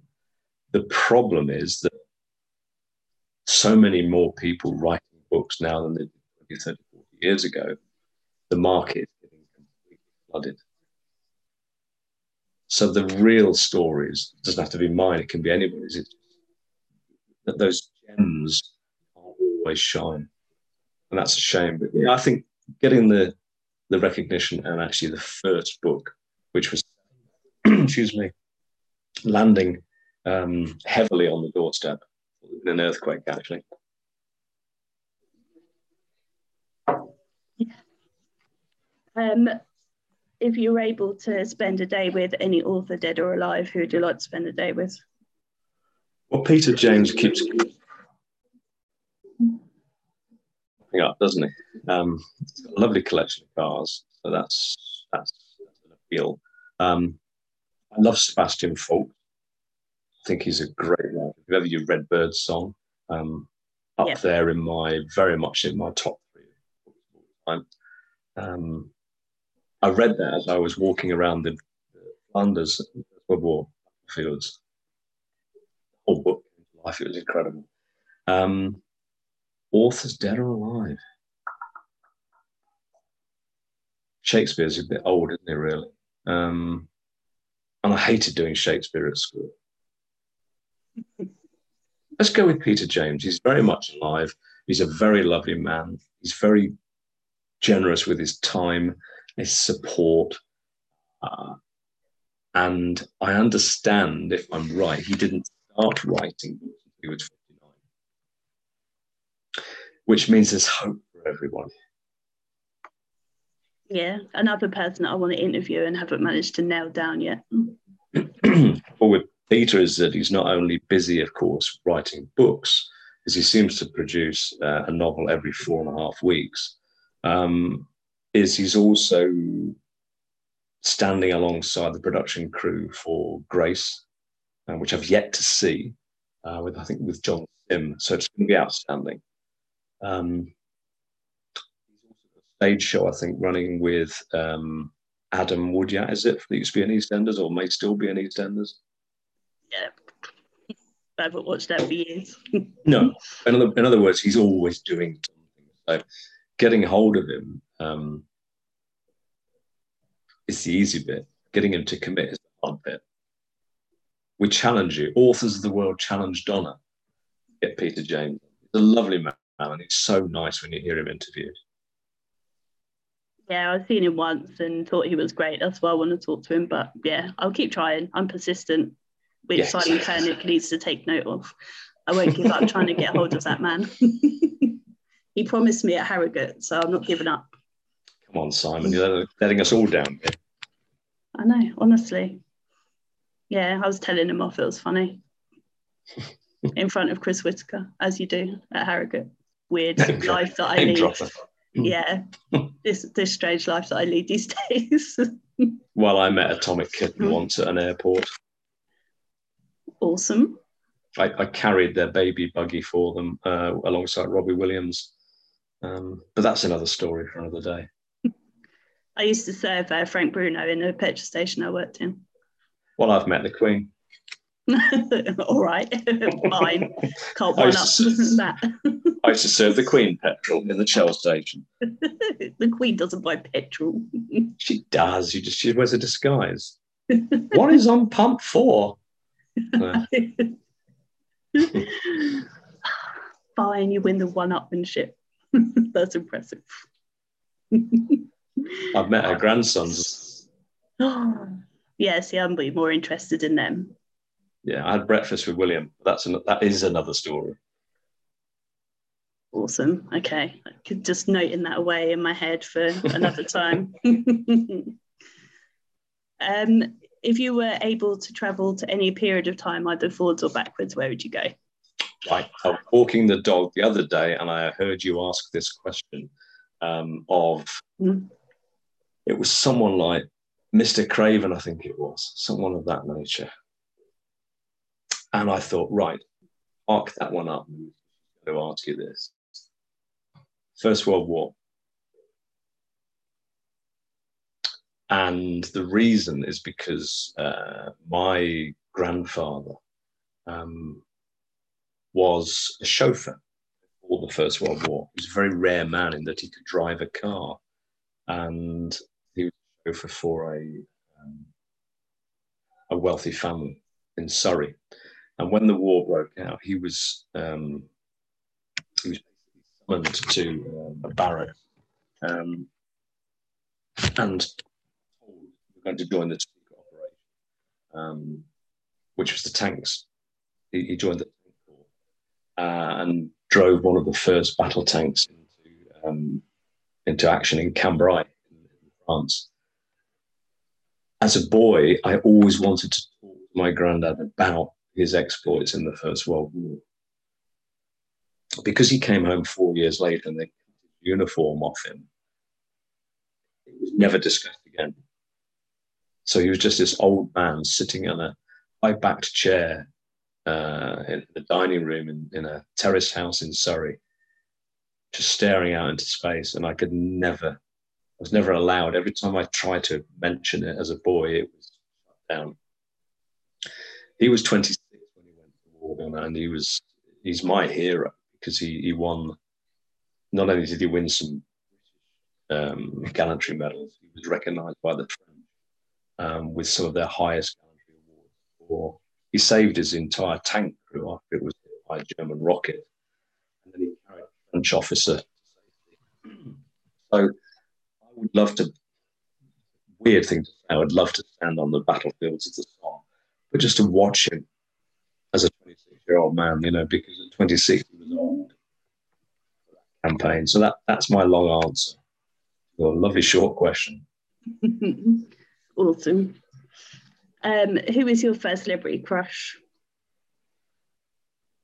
The problem is that so many more people writing books now than they did 30, years ago, the market is getting completely flooded. So the real stories doesn't have to be mine; it can be anybody's. That those gems are always shine, and that's a shame. But yeah, I think getting the the recognition and actually the first book, which was excuse me, landing um, heavily on the doorstep in an earthquake actually. Um, if you were able to spend a day with any author, dead or alive, who would you like to spend a day with? Well, Peter James keeps popping up, doesn't he? Um, lovely collection of cars, so that's that's, that's an appeal. Um, I love Sebastian Faulks. I think he's a great writer. If you ever you read Birdsong, um, up yeah. there in my very much in my top three. Um, I read that as I was walking around the Flanders World War fields. The whole book, life, it was incredible. Um, authors dead or alive? Shakespeare's a bit old, isn't he, really? Um, and I hated doing Shakespeare at school. Let's go with Peter James. He's very much alive. He's a very lovely man. He's very generous with his time, his support. Uh, and I understand, if I'm right, he didn't start writing he was 59, which means there's hope for everyone. Yeah, another person I want to interview and haven't managed to nail down yet. well, with Peter is that he's not only busy, of course, writing books, as he seems to produce uh, a novel every four and a half weeks, um, is he's also standing alongside the production crew for Grace, uh, which I've yet to see, uh, with I think with John Simm. So it's going to be outstanding. Um, stage show, I think, running with um, Adam Woodyatt, is it? That used to be in EastEnders or may still be in EastEnders. Yeah. I haven't watched that for years. no. In other, in other words, he's always doing something. So getting hold of him um, is the easy bit. Getting him to commit is the hard bit. We challenge you. Authors of the world challenge Donna. Get Peter James. He's a lovely man, and it's so nice when you hear him interviewed. Yeah, I've seen him once and thought he was great. That's why I want to talk to him. But yeah, I'll keep trying. I'm persistent, which yes. Simon Panic needs to take note of. I won't give up trying to get hold of that man. he promised me at Harrogate, so I'm not giving up. Come on, Simon, you're letting us all down here. I know, honestly. Yeah, I was telling him off. It was funny. In front of Chris Whitaker, as you do at Harrogate. Weird life that I lead. Hmm. yeah, this this strange life that I lead these days. well, I met Atomic Kitten mm. once at an airport. Awesome. I, I carried their baby buggy for them uh, alongside Robbie Williams. Um, but that's another story for another day. I used to serve uh, Frank Bruno in a petrol station I worked in. Well, I've met the Queen. All right, fine. Can't one up that. I used to serve the Queen petrol in the Shell station. the Queen doesn't buy petrol. she does. She just she wears a disguise. what is on pump for? Fine, you win the one-upmanship. That's impressive. I've met her grandsons. yeah, see, I'm more interested in them yeah, I had breakfast with William. That's an, that is another story. Awesome. Okay, I could just note in that away in my head for another time. um, if you were able to travel to any period of time, either forwards or backwards, where would you go? I, I was walking the dog the other day, and I heard you ask this question um, of. Mm. It was someone like Mr. Craven, I think it was, someone of that nature. And I thought, right, arc that one up. To ask you this. First World War. And the reason is because uh, my grandfather um, was a chauffeur for the First World War. He was a very rare man in that he could drive a car. And he was for a, um, a wealthy family in Surrey. And when the war broke out, he was um, he was summoned to um, a barrack um, and we're going to join the secret operation, um, which was the tanks. He, he joined the tank corps uh, and drove one of the first battle tanks into, um, into action in Cambrai, in France. As a boy, I always wanted to talk to my granddad about his exploits in the First World War. Because he came home four years later and they took the uniform off him. It was never discussed again. So he was just this old man sitting in a high backed chair uh, in the dining room in, in a terrace house in Surrey, just staring out into space. And I could never, was never allowed. Every time I tried to mention it as a boy, it was shut down. He was 26 when he went to war, and he was, he's my hero because he, he won, not only did he win some um, gallantry medals, he was recognized by the French um, with some of their highest gallantry awards for he saved his entire tank crew after it was hit by a German rocket. And then he carried a French officer So would love to, weird thing to say, I would love to stand on the battlefields of the Somme, but just to watch him as a 26 year old man, you know, because at 26 he was old for that campaign. So that, that's my long answer. A lovely short question. awesome. Um, who is your first celebrity crush?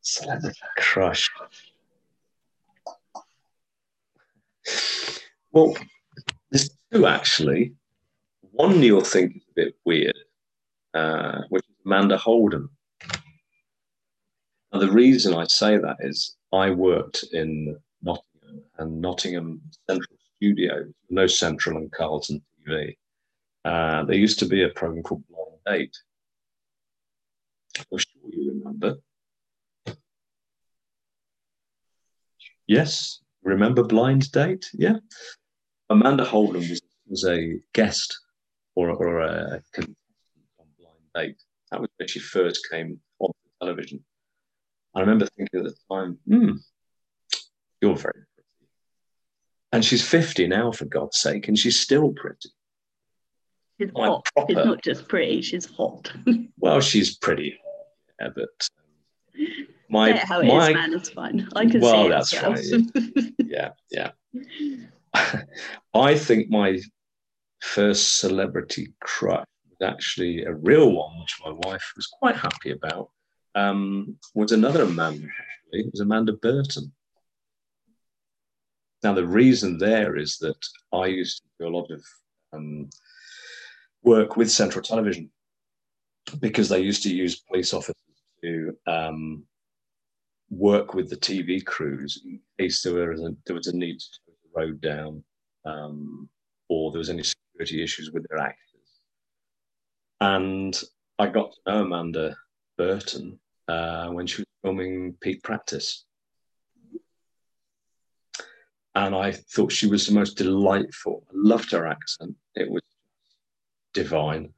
Celebrity crush. Well, two actually. One you'll think is a bit weird, uh, which is Amanda Holden. Now, the reason I say that is I worked in Nottingham and Nottingham Central Studios, no Central and Carlton TV. Uh, there used to be a program called eight. I'm sure you remember. Yes, remember Blind Date? Yeah. Amanda Holden was, was a guest or, or a contestant on Blind Date. That was when she first came on television. I remember thinking at the time, hmm, you're very pretty. And she's 50 now, for God's sake, and she's still pretty. She's hot. Proper, she's not just pretty, she's hot. well, she's pretty yeah, but um, my how it my, is, man, it's fine. I can well, that's right. yeah, yeah. I think my first celebrity crush was actually a real one, which my wife was quite happy about. Um, was another Amanda, actually. It was Amanda Burton. Now, the reason there is that I used to do a lot of um, work with Central Television because they used to use police officers to um, work with the TV crews in case there was a, there was a need to road down um, or there was any security issues with their actors. And I got to know Amanda Burton uh, when she was filming Peak Practice. And I thought she was the most delightful. I loved her accent. It was divine.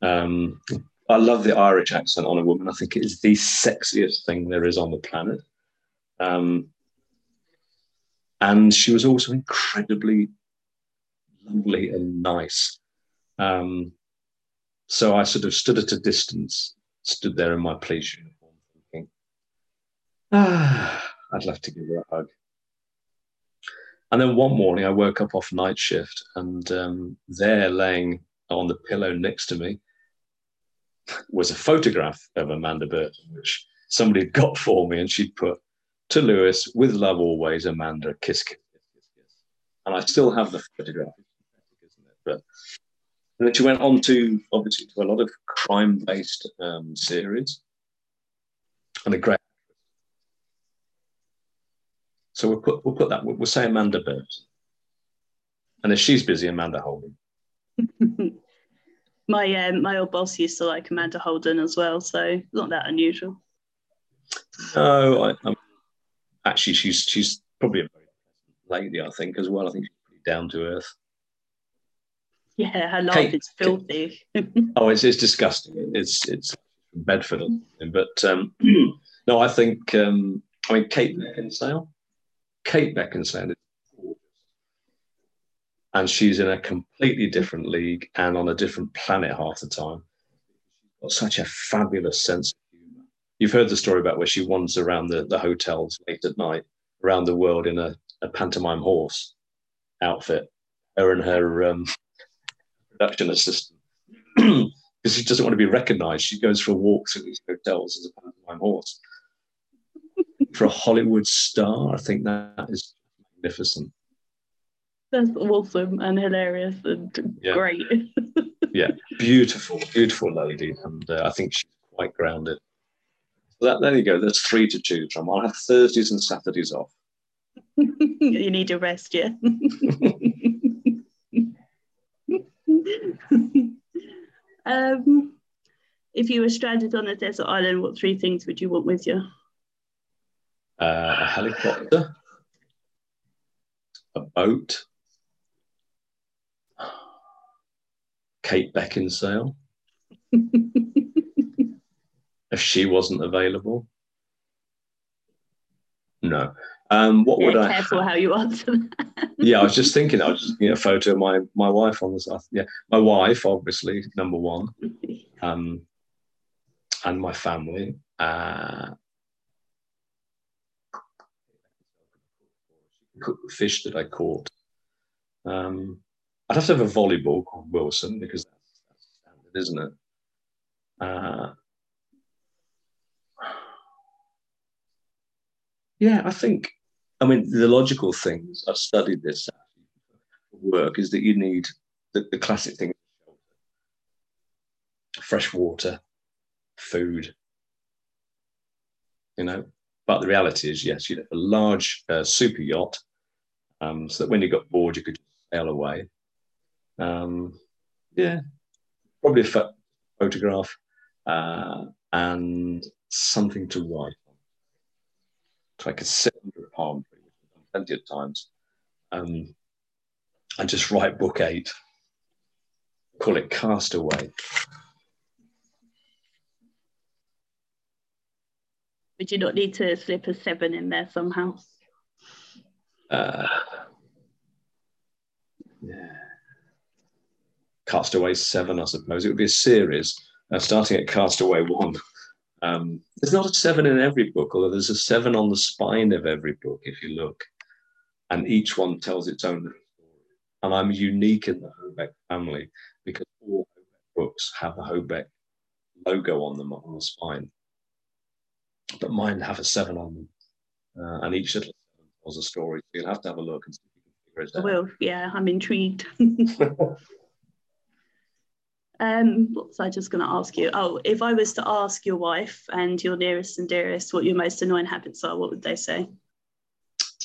Um, I love the Irish accent on a woman. I think it is the sexiest thing there is on the planet. Um, and she was also incredibly lovely and nice. Um, so I sort of stood at a distance, stood there in my police uniform, thinking, ah, I'd love to give her a hug. And then one morning I woke up off night shift and um, there laying on the pillow next to me was a photograph of Amanda Burton, which somebody had got for me, and she'd put to Lewis with love always, Amanda, kiss, kiss, kiss, kiss, kiss. And I still have the photograph, isn't it? But and then she went on to obviously to a lot of crime-based um, series, and a great. So we'll put we'll put that we'll say Amanda Burton, and if she's busy, Amanda Holden. my um, my old boss used to like Amanda Holden as well, so not that unusual. No, I, I'm, actually, she's she's probably a very lady, I think, as well. I think she's pretty down to earth. Yeah, her life Kate, is filthy. oh, it's it's disgusting. It's it's Bedford, but um, no, I think um, I mean Kate Beckinsale. Kate Beckinsale is and she's in a completely different league and on a different planet half the time. Got such a fabulous sense. You've heard the story about where she wanders around the, the hotels late at night around the world in a, a pantomime horse outfit, her and her um, production assistant. Because she doesn't want to be recognized. She goes for a walk through these hotels as a pantomime horse. for a Hollywood star, I think that is magnificent. That's awesome and hilarious and yeah. great. yeah, beautiful, beautiful lady, and uh, I think she's quite grounded. That, there you go. There's three to choose from. I'll have Thursdays and Saturdays off. you need a rest, yeah. um, if you were stranded on a desert island, what three things would you want with you? Uh, a helicopter, a boat, Kate Beckinsale. if she wasn't available. No. Um, what yeah, would I? Careful how you answer that. yeah, I was just thinking. I was just you know, a photo of my my wife on this. Yeah, my wife, obviously number one, um, and my family. Uh, fish that I caught. Um, I'd have to have a volleyball called Wilson because that's, that's standard, isn't it? Uh, yeah, I think I mean, the logical things, I've studied this work, is that you need the, the classic thing fresh water, food, you know. But the reality is, yes, you'd have a large uh, super yacht um, so that when you got bored, you could sail away. Um, yeah, probably a photograph uh, and something to write so I could sit under a palm tree, which I've done plenty of times, um, and just write book eight, call it Castaway. Would you not need to slip a seven in there somehow? Uh, yeah. Castaway seven, I suppose. It would be a series, uh, starting at Castaway one. Um, there's not a seven in every book, although there's a seven on the spine of every book if you look, and each one tells its own story. And I'm unique in the Hobeck family because all Hobeck books have a Hobeck logo on them on the spine, but mine have a seven on them, uh, and each little seven tells a story. So you'll have to have a look and see if you can figure it out. I will. Yeah, I'm intrigued. Um, what was I just going to ask you? Oh, if I was to ask your wife and your nearest and dearest what your most annoying habits are, what would they say?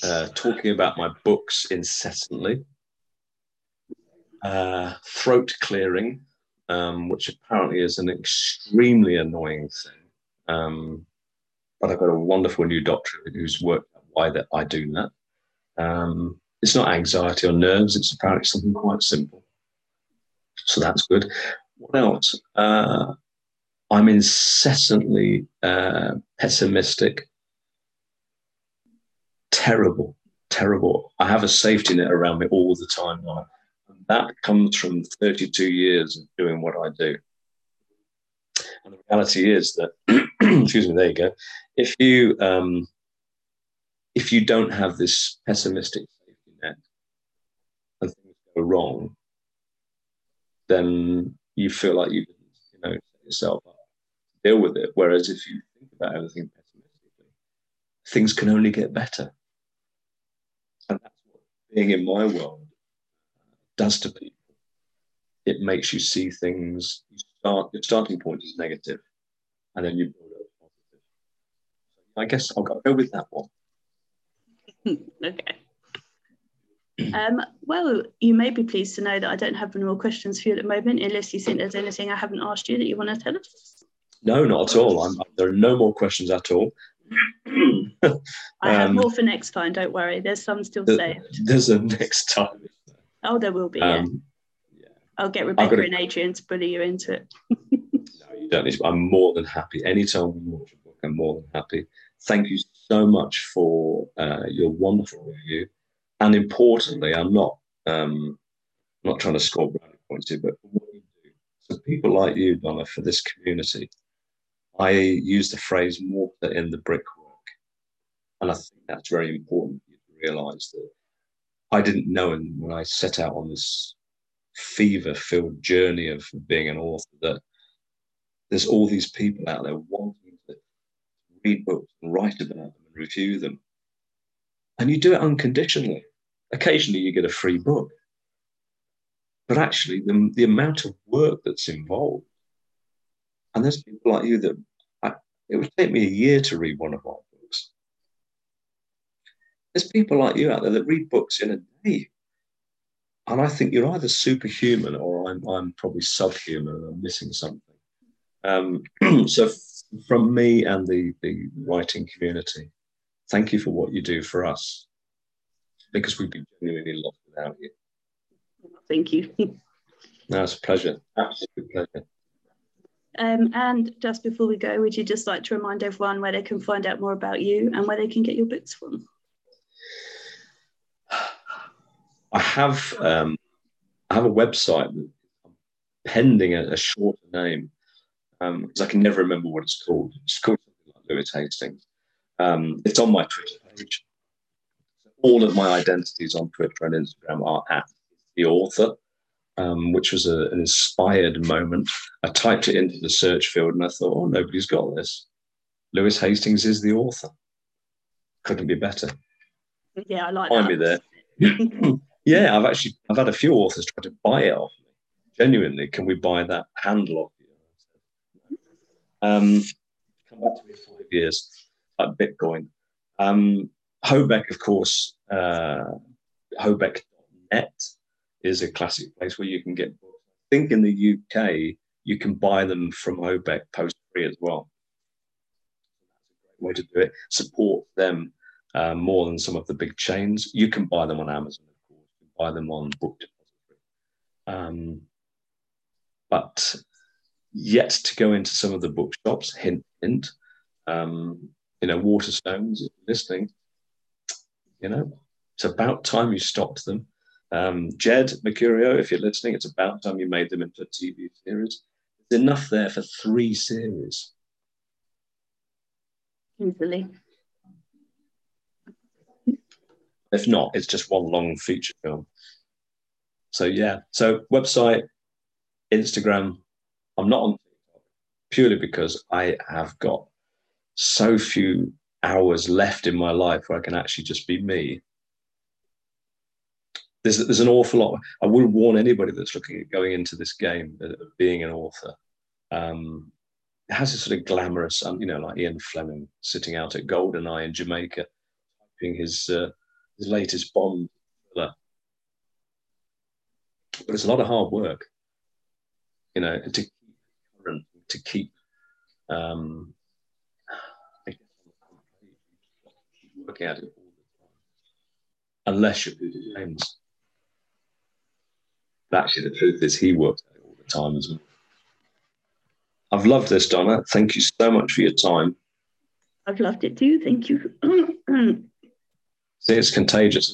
Uh, talking about my books incessantly, uh, throat clearing, um, which apparently is an extremely annoying thing. Um, but I've got a wonderful new doctor who's worked out why that I do that. Um, it's not anxiety or nerves; it's apparently something quite simple. So that's good what else? Uh, I'm incessantly uh, pessimistic. Terrible, terrible. I have a safety net around me all the time now. And that comes from 32 years of doing what I do. And the reality is that, excuse me, there you go. If you um, if you don't have this pessimistic safety net and things go wrong, then you feel like you you know, set yourself up to deal with it. Whereas if you think about everything pessimistically, things can only get better. And that's what being in my world does to people. It makes you see things. You start your starting point is negative, and then you build up positive. I guess I'll go with that one. okay. Um, well, you may be pleased to know that I don't have any more questions for you at the moment, unless you think there's anything I haven't asked you that you want to tell us. No, not at all. I'm, there are no more questions at all. I have um, more for next time. Don't worry. There's some still the, saved. There's a next time. Oh, there will be. Um, yeah. I'll get Rebecca and Adrian to bully you into it. no, you don't need to. I'm more than happy. Anytime we watch a book, I'm more than happy. Thank you so much for uh, your wonderful review and importantly, I'm not um, not trying to score brownie points here, but what you do. So people like you, Donna, for this community, I use the phrase mortar in the brickwork, and I think that's very important to realise that I didn't know when I set out on this fever-filled journey of being an author that there's all these people out there wanting to read books and write about them and review them. And you do it unconditionally. Occasionally you get a free book. But actually, the, the amount of work that's involved, and there's people like you that I, it would take me a year to read one of our books. There's people like you out there that read books in a day. And I think you're either superhuman or I'm, I'm probably subhuman and I'm missing something. Um, so, from me and the, the writing community, thank you for what you do for us because we'd be genuinely lost without you. Thank you. no, it's a pleasure. Absolute pleasure. Um, and just before we go, would you just like to remind everyone where they can find out more about you and where they can get your books from? I have um, I have a website pending a, a shorter name because um, I can never remember what it's called. It's called something like Lewis Hastings. Um, it's on my Twitter page. All of my identities on Twitter and Instagram are at the author, um, which was a, an inspired moment. I typed it into the search field and I thought, oh, nobody's got this. Lewis Hastings is the author. Couldn't be better. Yeah, I like Find that. me there. yeah, I've actually I've had a few authors try to buy it off me. Genuinely, can we buy that handle off you? Um, come back to me five years like Bitcoin. Um, Hobeck, of course, uh, Hobeck.net is a classic place where you can get books. I think in the UK, you can buy them from Hobeck post free as well. That's a great way to do it. Support them uh, more than some of the big chains. You can buy them on Amazon, of course. You can buy them on Book Depository. Um, but yet to go into some of the bookshops, hint, hint. Um, you know, Waterstones, listening, you know, it's about time you stopped them. Um, Jed Mercurio, if you're listening, it's about time you made them into a TV series. There's enough there for three series. Easily. If not, it's just one long feature film. So yeah, so website, Instagram. I'm not on purely because I have got so few hours left in my life where I can actually just be me. There's, there's an awful lot. I wouldn't warn anybody that's looking at going into this game of being an author. Um, it has this sort of glamorous, um, you know, like Ian Fleming sitting out at Goldeneye in Jamaica, typing his uh, his latest Bond. But it's a lot of hard work, you know, to keep current, to keep um, looking at it all the time, unless you're Peter James. But actually, the truth is, he works at it all the time as well. I've loved this, Donna. Thank you so much for your time. I've loved it too. Thank you. See, it's contagious.